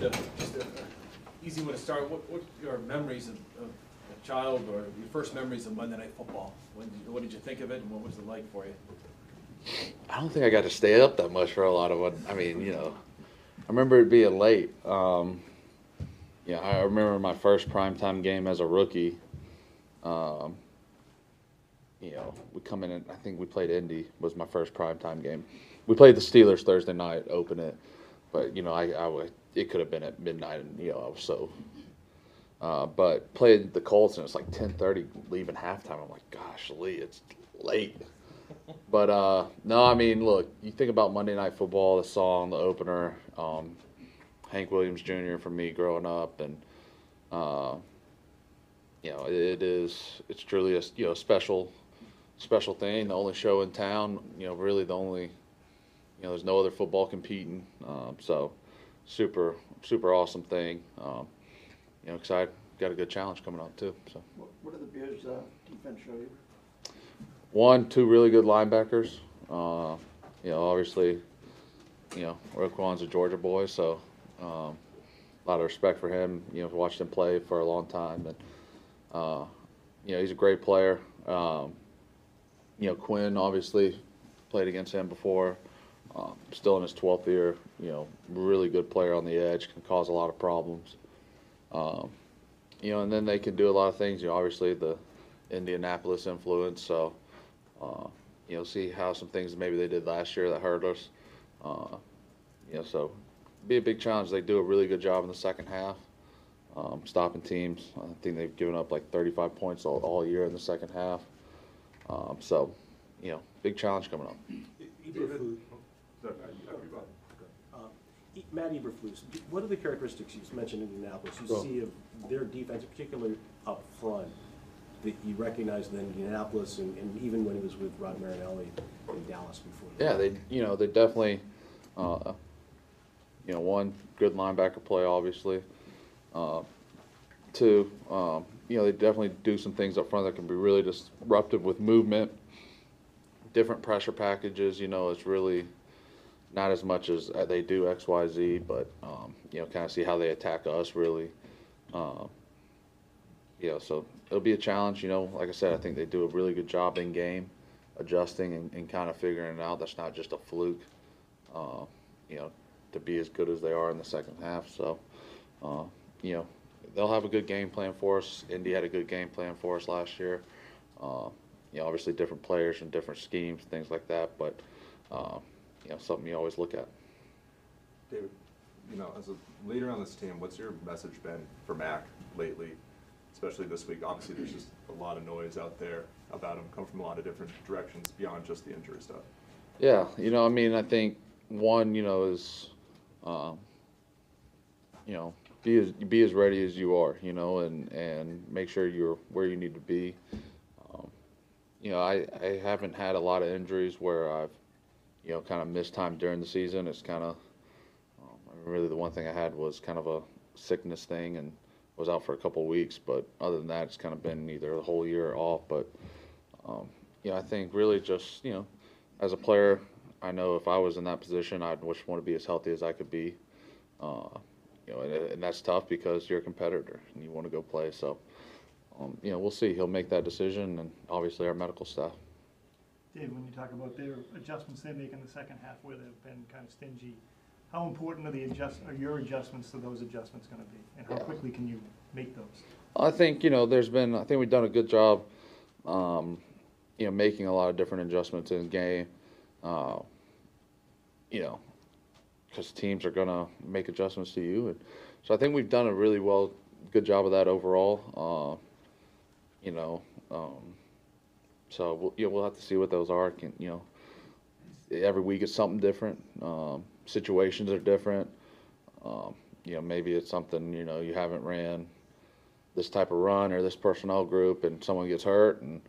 Just an easy one to start. What, what your memories of, of a child or your first memories of Monday Night Football? When did, what did you think of it and what was it like for you? I don't think I got to stay up that much for a lot of it. I mean, you know, I remember it being late. Um, yeah, I remember my first primetime game as a rookie. Um, you know, we come in and I think we played Indy was my first primetime game. We played the Steelers Thursday night, open it, but you know, I, I would, it could have been at midnight, and you know, I was so. Uh, but played the Colts and it's like ten thirty, leaving halftime. I'm like, gosh, Lee, it's late. But uh, no, I mean, look, you think about Monday Night Football, the song, the opener, um, Hank Williams Jr. for me growing up, and uh, you know, it, is it's truly a you know special special thing. The only show in town, you know, really the only know, there's no other football competing, um, so super super awesome thing. Um, you know, excited, got a good challenge coming up too. So. What what did the Bears' uh, defense show you? One, two really good linebackers. Uh, you know, obviously, you know, Roquan's a Georgia boy, so um, a lot of respect for him. You know, watched him play for a long time, and uh, you know, he's a great player. Um, you know, Quinn obviously played against him before. Um, still in his 12th year. You know, really good player on the edge, can cause a lot of problems. Um, you know, and then they can do a lot of things. You know, obviously the Indianapolis influence, so. Uh, you know, see how some things maybe they did last year that hurt us. Uh, you know, so be a big challenge. They do a really good job in the second half, um, stopping teams. I think they've given up like 35 points all, all year in the second half. Um, so, you know, big challenge coming up. Eberflus, uh, E- Matt Eberflus, what are the characteristics, you mentioned in Indianapolis, you Sure. see of their defense, particularly up front, that you recognize in Indianapolis and, and even when he was with Rod Marinelli in Dallas before? that? Yeah, they you know they definitely, uh, you know, one good linebacker play obviously. Uh, two, um, you know, they definitely do some things up front that can be really disruptive with movement. Different pressure packages, you know, it's really not as much as uh, they do X Y Z, but um, you know, kind of see how they attack us really. Um, you know, so it'll be a challenge. You know, like I said, I think they do a really good job in game, adjusting and, and kind of figuring it out. That's not just a fluke. Uh, you know, to be as good as they are in the second half. So, uh, you know, they'll have a good game plan for us. Indy had a good game plan for us last year. Uh, you know, obviously different players and different schemes, things like that. But uh, you know, something you always look at. David, you know, as a leader on this team, what's your message been for Mac lately, especially this week? Obviously, there's just a lot of noise out there about him, come from a lot of different directions beyond just the injury stuff. Yeah, you know, I mean, I think one, you know, is, um, you know, be as be as ready as you are, you know, and and make sure you're where you need to be. Um, you know, I I haven't had a lot of injuries where I've, you know, kind of missed time during the season. It's kind of, um, really the one thing I had was kind of a sickness thing and was out for a couple of weeks. But other than that, it's kind of been either the whole year or off. But um, you know, I think really just you know, as a player, I know if I was in that position, I'd wish want to be as healthy as I could be. Uh, you know, and, and that's tough because you're a competitor and you want to go play. So, um, you know, we'll see. He'll make that decision, and obviously our medical staff. Dave, when you talk about their adjustments they make in the second half where they've been kind of stingy, how important are the adjust, are your adjustments to those adjustments gonna be? And how quickly can you make those? I think you know there's been I think we've done a good job, um, you know, making a lot of different adjustments in the game. Uh, you know, because teams are gonna make adjustments to you, and so I think we've done a really well, good job of that overall. Uh, you know, um, so we'll, you know, we'll have to see what those are. Can you know, every week it's something different. Um, situations are different. Um, you know, maybe it's something you know you haven't ran this type of run or this personnel group and someone gets hurt and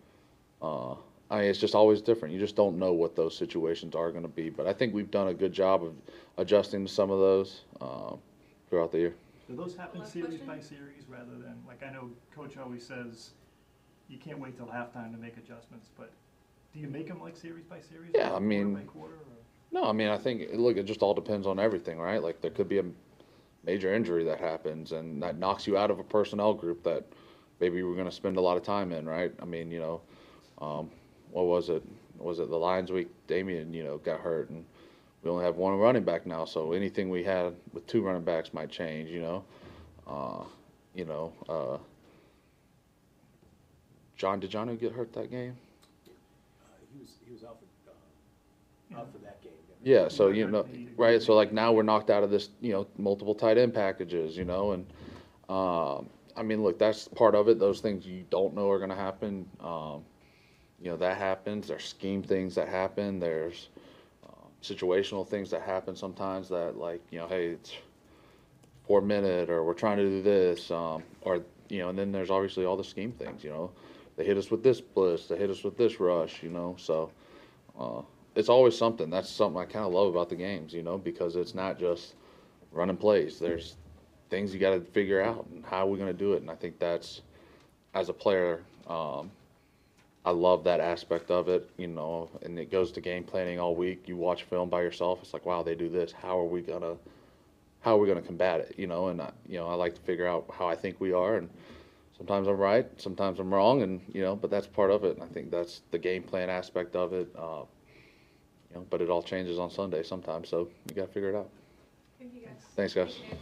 uh, I mean, it's just always different. You just don't know what those situations are going to be. But I think we've done a good job of adjusting to some of those uh, throughout the year. Do those happen Last series question. by series rather than, like, I know Coach always says, you can't wait till halftime to make adjustments, but do you make them like series by series? Yeah, I mean- Quarter by quarter. No, I mean, I think look, it just all depends on everything, right? Like there could be a major injury that happens and that knocks you out of a personnel group that maybe we're going to spend a lot of time in, right? I mean, you know, um, what was it? Was it the Lions week? Damien, you know, got hurt and we only have one running back now, so anything we had with two running backs might change, you know. Uh, you know, uh, John, did John get hurt that game? Uh, He was, he was out for, uh, out for that game. Yeah, so you know, right, so like now we're knocked out of this, you know, multiple tight end packages, you know, and, um, I mean, look, that's part of it, those things you don't know are gonna happen, um, you know, that happens, there's scheme things that happen, there's, um, situational things that happen sometimes that like, you know, hey, it's four minute, or we're trying to do this, um, or, you know, and then there's obviously all the scheme things, you know, they hit us with this blitz, they hit us with this rush, you know, so, uh, it's always something. That's something I kind of love about the games, you know, because it's not just running plays. There's things you got to figure out and how are we going to do it. And I think that's, as a player, um, I love that aspect of it, you know, and it goes to game planning all week. You watch film by yourself. It's like, wow, they do this. How are we going to, how are we to combat it? You know, and I, you know, I like to figure out how I think we are. And sometimes I'm right, sometimes I'm wrong. And, you know, but that's part of it. And I think that's the game plan aspect of it. Uh, you know, but it all changes on Sunday sometimes, so you got to figure it out. Thank you guys. Thanks, guys. It.